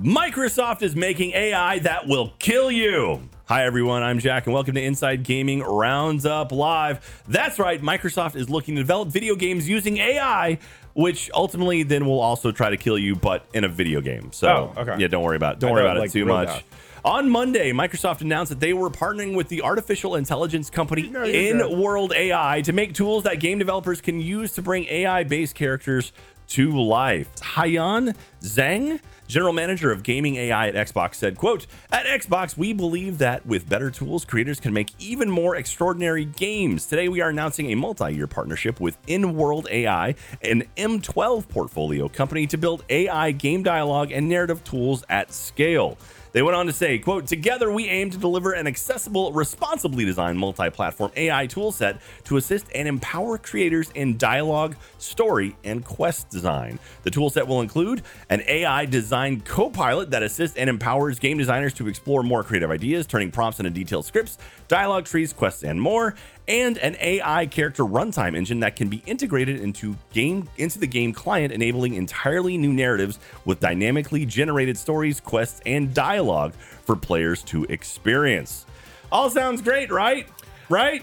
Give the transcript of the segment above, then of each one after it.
Microsoft is making AI that will kill you. Hi, everyone. I'm Jack, and welcome to Inside Gaming Rounds Up Live. That's right, Microsoft is looking to develop video games using AI, which ultimately then will also try to kill you, but in a video game. So, Oh, okay. yeah, don't worry about it. Don't I worry about like, it too much. bad. On Monday, Microsoft announced that they were partnering with the artificial intelligence company No. Inworld AI to make tools that game developers can use to bring AI based characters to life. Haiyan Zhang, general manager of gaming AI at Xbox, said, quote, At Xbox, we believe that with better tools, creators can make even more extraordinary games. Today, we are announcing a multi-year partnership with Inworld AI, an M12 portfolio company to build AI game dialogue and narrative tools at scale. They went on to say, quote, together we aim to deliver an accessible, responsibly designed multi-platform AI toolset to assist and empower creators in dialogue, story, and quest design. The toolset will include an AI design co-pilot that assists and empowers game designers to explore more creative ideas, turning prompts into detailed scripts, dialogue trees, quests, and more, and an AI character runtime engine that can be integrated into game into the game client, enabling entirely new narratives with dynamically generated stories, quests, and dialogue for players to experience. All sounds great, right? Right?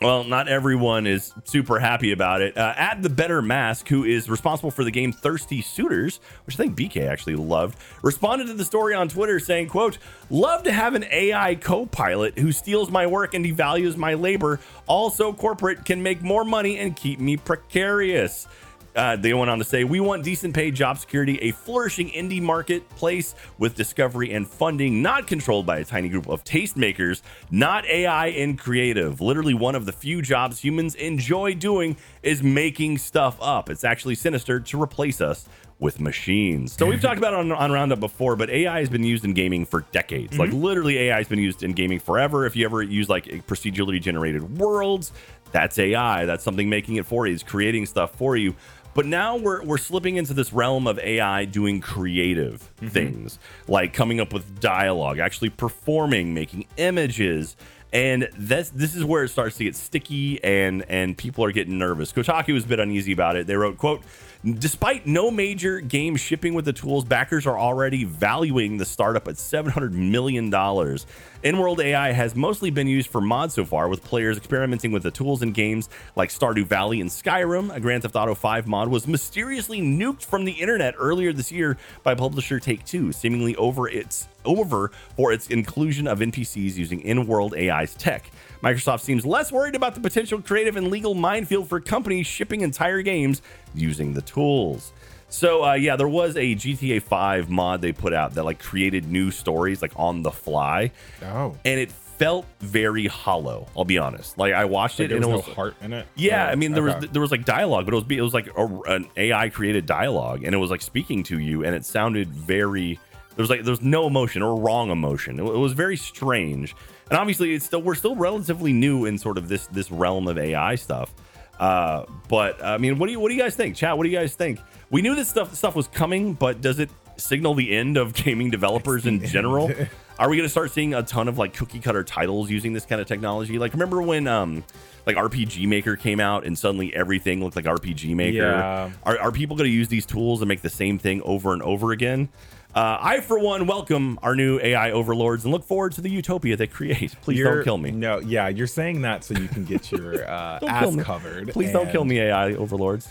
Well, not everyone is super happy about it. Uh, at the Better Mask, who is responsible for the game Thirsty Suitors, which I think BK actually loved, responded to the story on Twitter saying, quote, love to have an AI co-pilot who steals my work and devalues my labor. Also corporate can make more money and keep me precarious. Uh, they went on to say, We want decent paid job security, a flourishing indie marketplace with discovery and funding, not controlled by a tiny group of tastemakers, not AI and creative. Literally, one of the few jobs humans enjoy doing is making stuff up. It's actually sinister to replace us with machines. So we've talked about it on, on Roundup before, but AI has been used in gaming for decades. Like literally, AI has been used in gaming forever. If you ever use like procedurally generated worlds, that's AI. That's something making it for you. Is creating stuff for you. But now we're we're slipping into this realm of AI doing creative mm-hmm. things, like coming up with dialogue, actually performing, making images. And this this is where it starts to get sticky and and people are getting nervous. Kotaku was a bit uneasy about it. They wrote, quote, Despite no major game shipping with the tools, backers are already valuing the startup at $700 million. Inworld AI has mostly been used for mods so far, with players experimenting with the tools in games like Stardew Valley and Skyrim. A Grand Theft Auto 5 mod was mysteriously nuked from the internet earlier this year by publisher Take-Two, seemingly over its over for its inclusion of NPCs using Inworld AI's tech. Microsoft seems less worried about the potential creative and legal minefield for companies shipping entire games using the tools. So uh, yeah, there was a GTA 5 mod they put out that like created new stories like on the fly, Oh. and it felt very hollow. I'll be honest. Like I watched Like it there and was it no was heart in it. yeah, Oh, I mean there okay. was there was like dialogue, but it was it was like a, an AI created dialogue, and it was like speaking to you, and it sounded very. There was like there was no emotion or wrong emotion. It, it was very strange, and obviously it's still we're still relatively new in sort of this this realm of AI stuff. Uh, but I mean, what do you what do you guys think, chat? What do you guys think? We knew this stuff stuff was coming, but does it signal the end of gaming developers in general? Are we going to start seeing a ton of like cookie cutter titles using this kind of technology? Like, remember when um like RPG Maker came out and suddenly everything looked like RPG Maker? Yeah. Are, are people going to use these tools and make the same thing over and over again? Uh, I, for one, welcome our new AI overlords and look forward to the utopia they create. Please You're- don't kill me. No, yeah, you're saying that so you can get your uh, ass covered. Please don't kill me, AI overlords.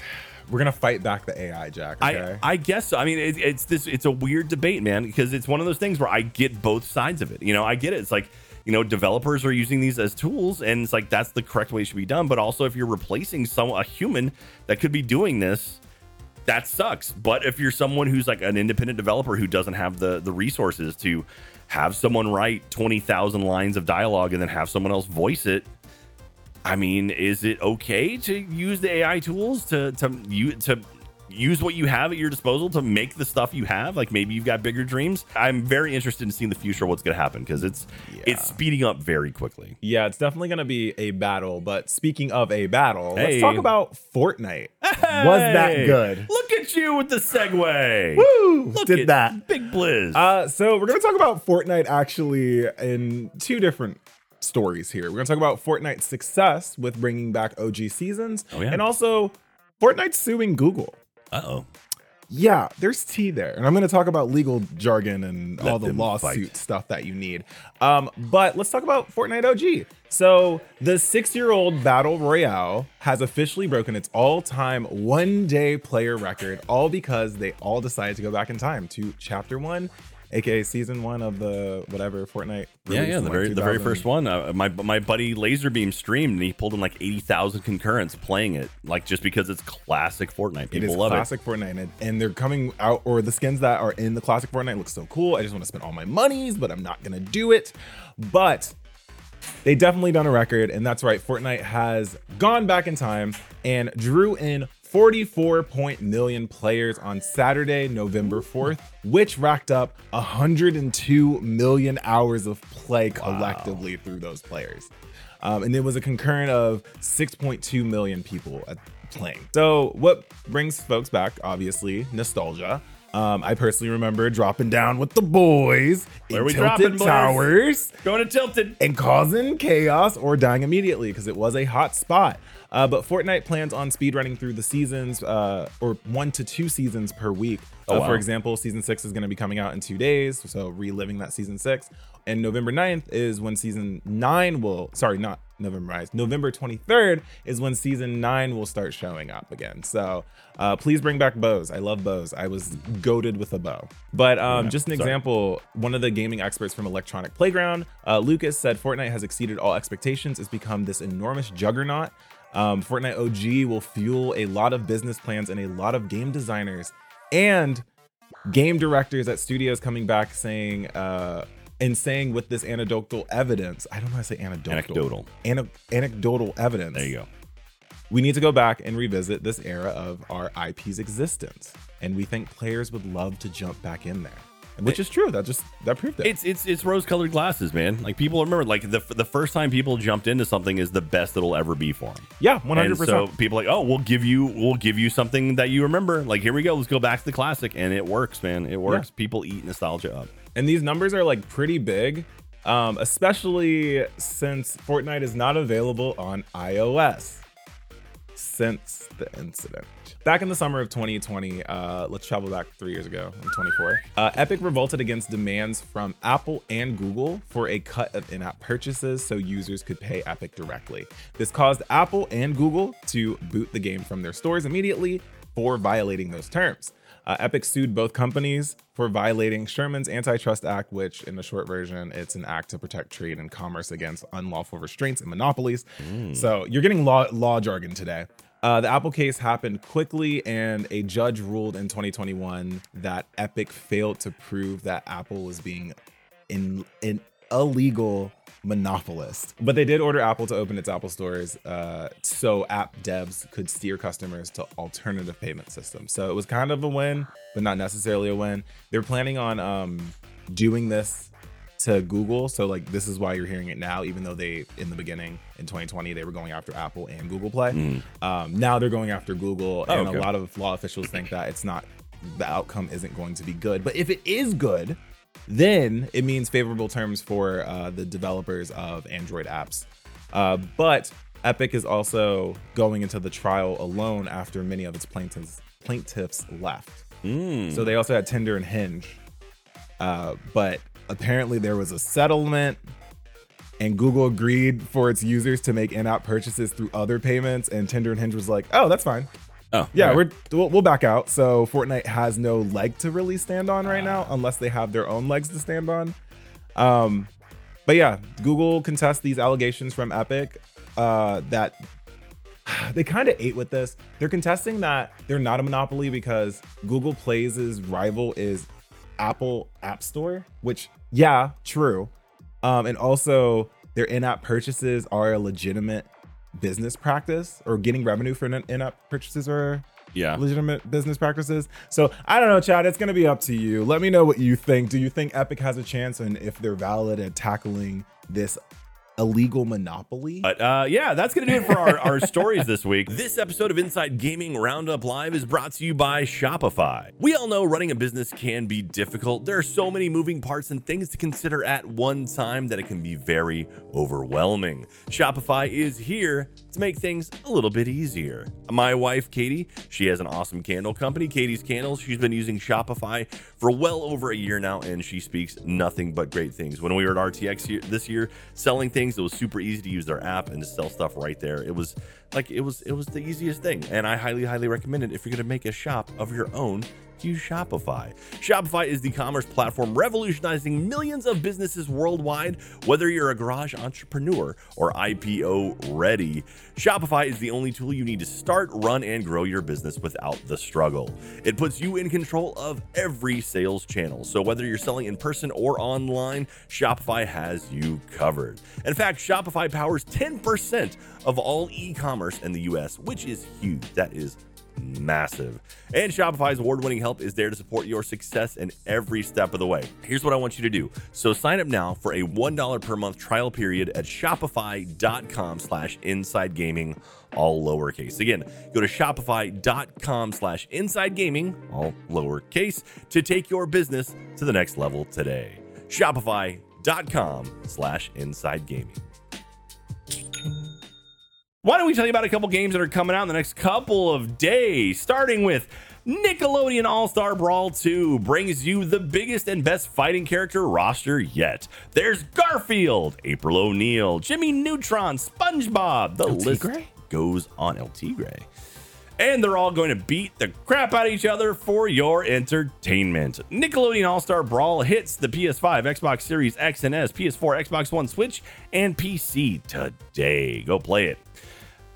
We're gonna fight back the AI, Jack. Okay. I, I guess so. I mean, it, it's this. It's a weird debate, man, because it's one of those things where I get both sides of it. You know, I get it. It's like you know, developers are using these as tools, and it's like that's the correct way it should be done. But also, if you're replacing some a human that could be doing this, that sucks. But if you're someone who's like an independent developer who doesn't have the the resources to have someone write twenty thousand lines of dialogue and then have someone else voice it, I mean, is it okay to use the AI tools to to you to use what you have at your disposal to make the stuff you have? Like maybe you've got bigger dreams. I'm very interested in seeing the future of what's going to happen because it's it's speeding up very quickly. yeah, it's definitely gonna be a battle. But speaking of a battle, Hey. let's talk about Fortnite. Was that good? Look at you with the segue. Woo! Look Did at that. big blizz. Uh, so we're gonna talk about Fortnite actually in two different stories here. We're gonna talk about Fortnite's success with bringing back OG seasons, Oh, yeah. and also Fortnite suing Google. Uh oh. Yeah, there's tea there. And I'm going to talk about legal jargon and Let all the lawsuit fight. stuff that you need. Um, but let's talk about Fortnite OG. So, the six year old Battle Royale has officially broken its all time one day player record, all because they all decided to go back in time to chapter one, aka season one of the whatever Fortnite. Yeah, yeah, the like, very the very first one. Uh, my my buddy Lazarbeam streamed and he pulled in like eighty thousand concurrents playing it, like just because it's classic Fortnite. People is love classic Fortnite, and, and they're coming out, or the skins that are in the classic Fortnite look so cool. I just want to spend all my monies, but I'm not gonna do it. But they definitely done a record, and that's right. Fortnite has gone back in time and drew in 44 point million players on Saturday, November 4th, which racked up 102 million hours of play collectively through those players. Um, and it was a concurrent of 6.2 million people playing. So, what brings folks back? Obviously, nostalgia. Um, I personally remember dropping down with the boys Where in we Tilted dropping, boys? Towers. Going to Tilted. and causing chaos or dying immediately because it was a hot spot. Uh, but Fortnite plans on speedrunning through the seasons uh, or one to two seasons per week. Oh, Uh, wow. For example, season six is going to be coming out in two days. So reliving that season six. And November 9th is when season nine will, sorry, not November 9th, November 23rd is when season nine will start showing up again. So uh, please bring back bows. I love bows. I was goaded with a bow. But um, Yeah, just an sorry. example, one of the gaming experts from Electronic Playground, uh, Lucas, said Fortnite has exceeded all expectations. It's become this enormous juggernaut. Um, Fortnite OG will fuel a lot of business plans and a lot of game designers and game directors at studios coming back saying, uh, and saying with this anecdotal evidence, I don't know how to say anecdotal. Anecdotal. Ana- anecdotal evidence There you go. we need to go back and revisit this era of our IP's existence. And we think players would love to jump back in there. Which is true. That just that proved it. It's it's it's rose colored glasses, man. Like people remember, like the the first time people jumped into something is the best it'll ever be for them. yeah, one hundred And so people are like, oh, we'll give you we'll give you something that you remember. Like here we go, let's go back to the classic, and it works, man. It works. People eat nostalgia up. And these numbers are like pretty big, um, especially since Fortnite is not available on iOS since the incident. Back in the summer of 2020, uh, let's travel back three years ago, in 24. Uh, Epic revolted against demands from Apple and Google for a cut of in app purchases so users could pay Epic directly. This caused Apple and Google to boot the game from their stores immediately for violating those terms. Uh, Epic sued both companies for violating Sherman's Antitrust Act, which, in the short version, it's an act to protect trade and commerce against unlawful restraints and monopolies. So you're getting law law jargon today. Uh, the Apple case happened quickly, and a judge ruled in 2021 that Epic failed to prove that Apple was being in an illegal monopolist. But they did order Apple to open its Apple stores uh, so app devs could steer customers to alternative payment systems. So it was kind of a win, but not necessarily a win. They're planning on um, doing this to Google. So like this is why you're hearing it now, even though they in the beginning in 2020 they were going after Apple and Google Play. Um, now they're going after Google, Oh, and okay. a lot of law officials think that it's not the outcome isn't going to be good. But if it is good, then it means favorable terms for uh, the developers of Android apps. Uh, but Epic is also going into the trial alone after many of its plaintiffs plaintiffs left. So they also had Tinder and Hinge. Uh, but apparently there was a settlement and Google agreed for its users to make in-app purchases through other payments and Tinder and Hinge was like, "Oh, that's fine." Oh, Yeah, okay. we're we'll, we'll back out. So Fortnite has no leg to really stand on right now unless they have their own legs to stand on. Um but yeah, Google contests these allegations from Epic uh that they kind of ate with this. They're contesting that they're not a monopoly because Google Play's rival is Apple App Store, which yeah, true. Um, and also their in-app purchases are a legitimate business practice, or getting revenue for in- in-app purchases or yeah. legitimate business practices. So I don't know, Chad. It's gonna be up to you. Let me know what you think. Do you think Epic has a chance, and if they're valid at tackling this illegal monopoly. But uh, yeah, that's going to do it for our, our stories this week. This episode of Inside Gaming Roundup Live is brought to you by Shopify. We all know running a business can be difficult. There are so many moving parts and things to consider at one time that it can be very overwhelming. Shopify is here to make things a little bit easier. My wife, Katie, she has an awesome candle company, Katie's Candles. She's been using Shopify for well over a year now, and she speaks nothing but great things. When we were at RTX this year selling things, it was super easy to use their app and to sell stuff right there. It was like it was it was the easiest thing, and I highly highly recommend it if you're going to make a shop of your own use Shopify. Shopify is the commerce platform revolutionizing millions of businesses worldwide, whether you're a garage entrepreneur or IPO ready. Shopify is the only tool you need to start, run, and grow your business without the struggle. It puts you in control of every sales channel. So whether you're selling in person or online, Shopify has you covered. In fact, Shopify powers 10% of all e commerce in the US, which is huge. That is massive. And Shopify's award winning help is there to support your success in every step of the way. Here's what I want you to do. So sign up now for a $1 per month trial period at shopify.com slash inside gaming, all lowercase. Again, go to shopify.com slash inside gaming, all lowercase, to take your business to the next level today. Shopify.com slash inside gaming. Why don't we tell you about a couple games that are coming out in the next couple of days, starting with Nickelodeon All Star Brawl 2 brings you the biggest and best fighting character roster yet. There's Garfield, April O'Neil, Jimmy Neutron, SpongeBob. The El list goes on. El Tigre. And they're all going to beat the crap out of each other for your entertainment. Nickelodeon All Star Brawl hits the PS5, Xbox Series X and S, PS4, Xbox One, Switch, and PC today. Go play it.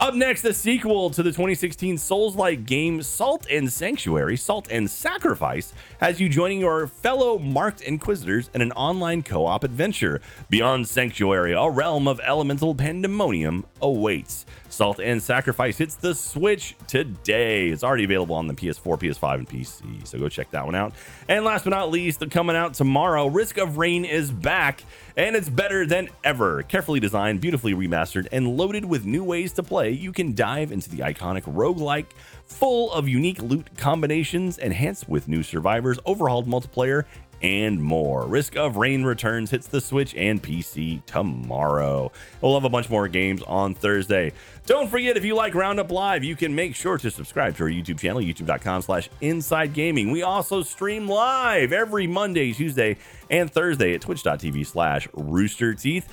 Up next, the sequel to the 2016 Souls like game Salt and Sanctuary, Salt and Sacrifice, has you joining your fellow marked Inquisitors in an online co op adventure. Beyond Sanctuary, a realm of elemental pandemonium awaits. Salt and Sacrifice hits the Switch today. It's already available on the PS4, PS5, and PC, so go check that one out. And last but not least, coming out tomorrow, Risk of Rain is back, and it's better than ever. Carefully designed, beautifully remastered, and loaded with new ways to play, you can dive into the iconic roguelike full of unique loot combinations, enhanced with new survivors, overhauled multiplayer, and more. Risk of Rain Returns hits the Switch and PC tomorrow. We'll have a bunch more games on Thursday. Don't forget, if you like Roundup Live, you can make sure to subscribe to our YouTube channel, youtube.com slash inside gaming. We also stream live every Monday, Tuesday, and Thursday at twitch.tv slash rooster teeth.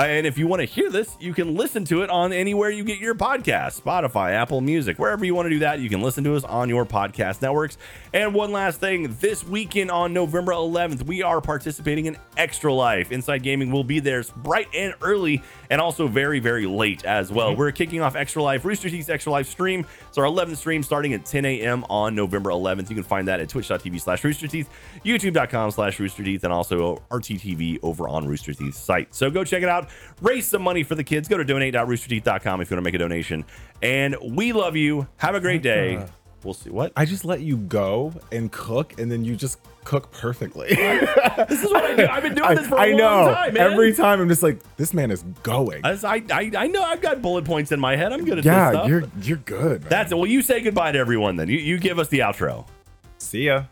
Uh, and if you want to hear this, you can listen to it on anywhere you get your podcast Spotify, Apple Music, wherever you want to do that. You can listen to us on your podcast networks. And one last thing this weekend on November 11th, we are participating in Extra Life. Inside Gaming will be there bright and early and also very, very late as well. Mm-hmm. We're kicking off Extra Life, Rooster Teeth's Extra Life stream. It's our 11th stream starting at 10 a.m. on November 11th. You can find that at twitch.tv slash rooster teeth, youtube.com slash rooster teeth, and also RTTV over on Rooster Teeth's site. So go check it out. Raise some money for the kids. Go to donate.roosterteeth.com if you want to make a donation. And we love you. Have a oh great day. We'll see. What? I just let you go and cook, and then you just cook perfectly. This is what I do. I've been doing this for a I long know. time, man. Every time I'm just like, this man is going. As I, I, I know I've got bullet points in my head. I'm good at this yeah, stuff. you're you're good. Man. That's it. Well, you say goodbye to everyone then. You, you give us the outro. See ya.